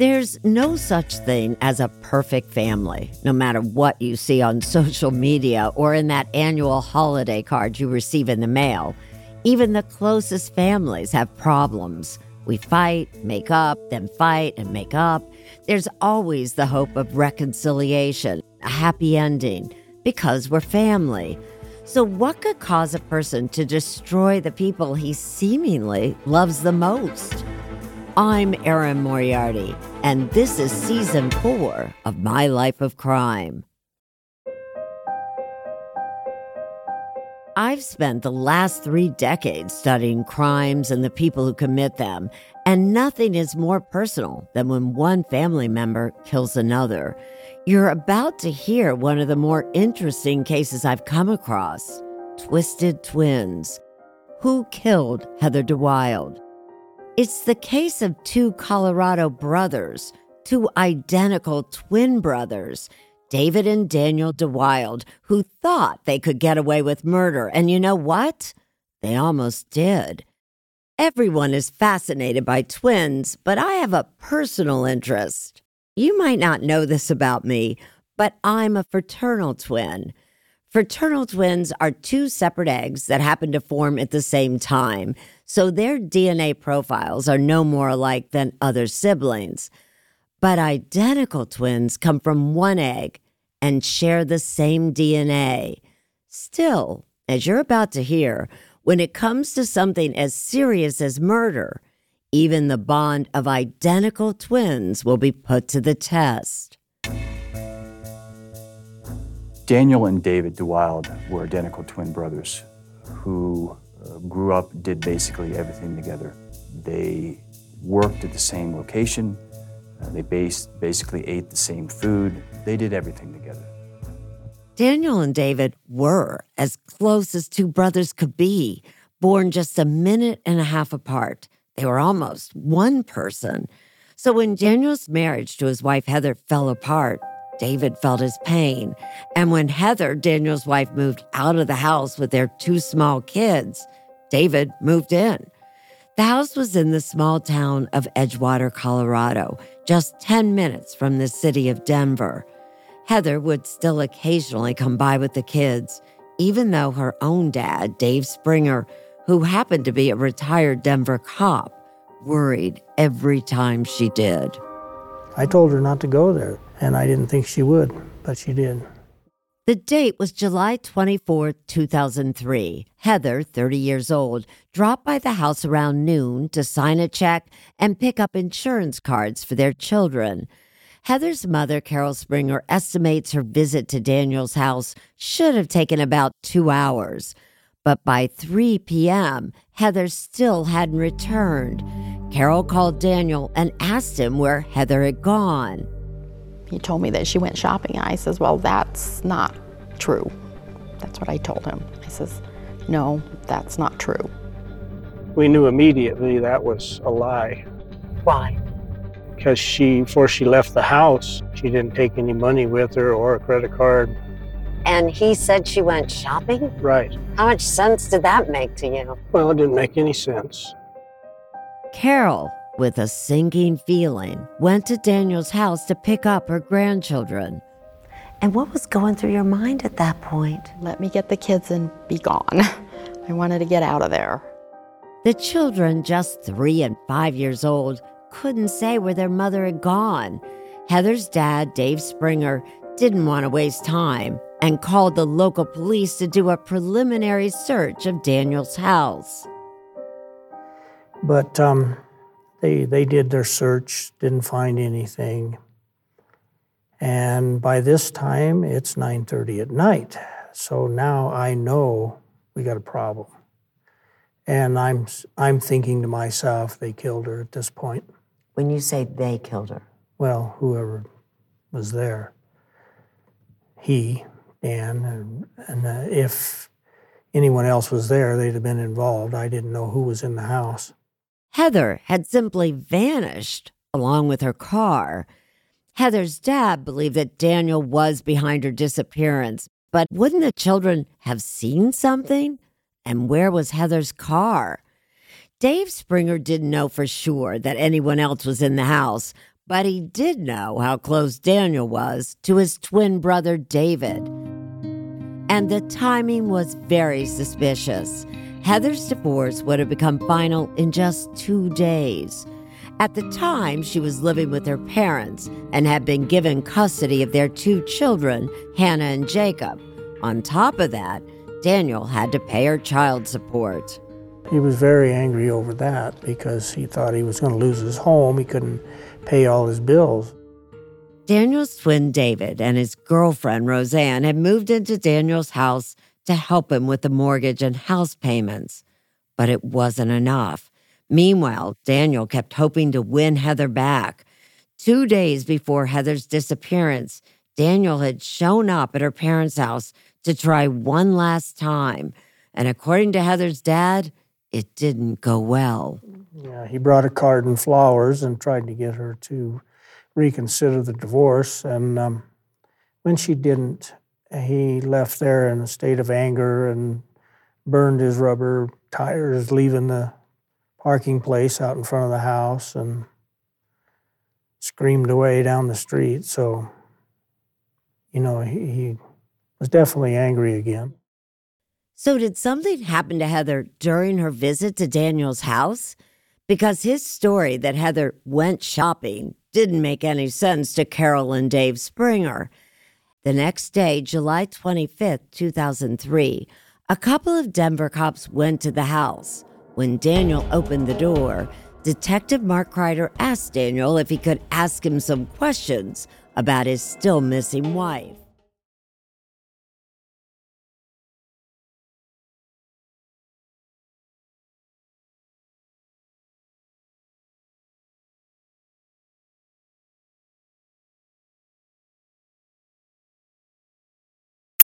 There's no such thing as a perfect family, no matter what you see on social media or in that annual holiday card you receive in the mail. Even the closest families have problems. We fight, make up, then fight and make up. There's always the hope of reconciliation, a happy ending, because we're family. So, what could cause a person to destroy the people he seemingly loves the most? I'm Erin Moriarty, and this is season four of My Life of Crime. I've spent the last three decades studying crimes and the people who commit them, and nothing is more personal than when one family member kills another. You're about to hear one of the more interesting cases I've come across Twisted Twins. Who killed Heather DeWild? It's the case of two Colorado brothers, two identical twin brothers, David and Daniel DeWild, who thought they could get away with murder. And you know what? They almost did. Everyone is fascinated by twins, but I have a personal interest. You might not know this about me, but I'm a fraternal twin. Fraternal twins are two separate eggs that happen to form at the same time, so their DNA profiles are no more alike than other siblings. But identical twins come from one egg and share the same DNA. Still, as you're about to hear, when it comes to something as serious as murder, even the bond of identical twins will be put to the test. Daniel and David DeWild were identical twin brothers who uh, grew up, did basically everything together. They worked at the same location. Uh, they based, basically ate the same food. They did everything together. Daniel and David were as close as two brothers could be, born just a minute and a half apart. They were almost one person. So when Daniel's marriage to his wife Heather fell apart, David felt his pain. And when Heather, Daniel's wife, moved out of the house with their two small kids, David moved in. The house was in the small town of Edgewater, Colorado, just 10 minutes from the city of Denver. Heather would still occasionally come by with the kids, even though her own dad, Dave Springer, who happened to be a retired Denver cop, worried every time she did. I told her not to go there and I didn't think she would, but she did. The date was July 24, 2003. Heather, 30 years old, dropped by the house around noon to sign a check and pick up insurance cards for their children. Heather's mother, Carol Springer, estimates her visit to Daniel's house should have taken about two hours. But by 3 p.m., Heather still hadn't returned. Carol called Daniel and asked him where Heather had gone. He told me that she went shopping. I says, Well, that's not true. That's what I told him. I says, No, that's not true. We knew immediately that was a lie. Why? Because she, before she left the house, she didn't take any money with her or a credit card. And he said she went shopping? Right. How much sense did that make to you? Well, it didn't make any sense. Carol with a sinking feeling, went to Daniel's house to pick up her grandchildren. And what was going through your mind at that point? Let me get the kids and be gone. I wanted to get out of there. The children, just three and five years old, couldn't say where their mother had gone. Heather's dad, Dave Springer, didn't want to waste time and called the local police to do a preliminary search of Daniel's house. But um, they they did their search, didn't find anything. And by this time, it's 9:30 at night. So now I know we got a problem. And I'm I'm thinking to myself, they killed her at this point. When you say they killed her, Well, whoever was there, he, Dan, and, and uh, if anyone else was there, they'd have been involved. I didn't know who was in the house. Heather had simply vanished along with her car. Heather's dad believed that Daniel was behind her disappearance, but wouldn't the children have seen something? And where was Heather's car? Dave Springer didn't know for sure that anyone else was in the house, but he did know how close Daniel was to his twin brother David. And the timing was very suspicious. Heather's divorce would have become final in just two days. At the time, she was living with her parents and had been given custody of their two children, Hannah and Jacob. On top of that, Daniel had to pay her child support. He was very angry over that because he thought he was going to lose his home. He couldn't pay all his bills. Daniel's twin David and his girlfriend Roseanne had moved into Daniel's house to help him with the mortgage and house payments. But it wasn't enough. Meanwhile, Daniel kept hoping to win Heather back. Two days before Heather's disappearance, Daniel had shown up at her parents' house to try one last time. And according to Heather's dad, it didn't go well. Yeah, he brought a card and flowers and tried to get her to reconsider the divorce. And um, when she didn't, he left there in a state of anger and burned his rubber tires leaving the parking place out in front of the house and screamed away down the street. So, you know, he, he was definitely angry again. So, did something happen to Heather during her visit to Daniel's house? Because his story that Heather went shopping didn't make any sense to Carol and Dave Springer. The next day, July 25th, 2003, a couple of Denver cops went to the house. When Daniel opened the door, Detective Mark Kreider asked Daniel if he could ask him some questions about his still missing wife.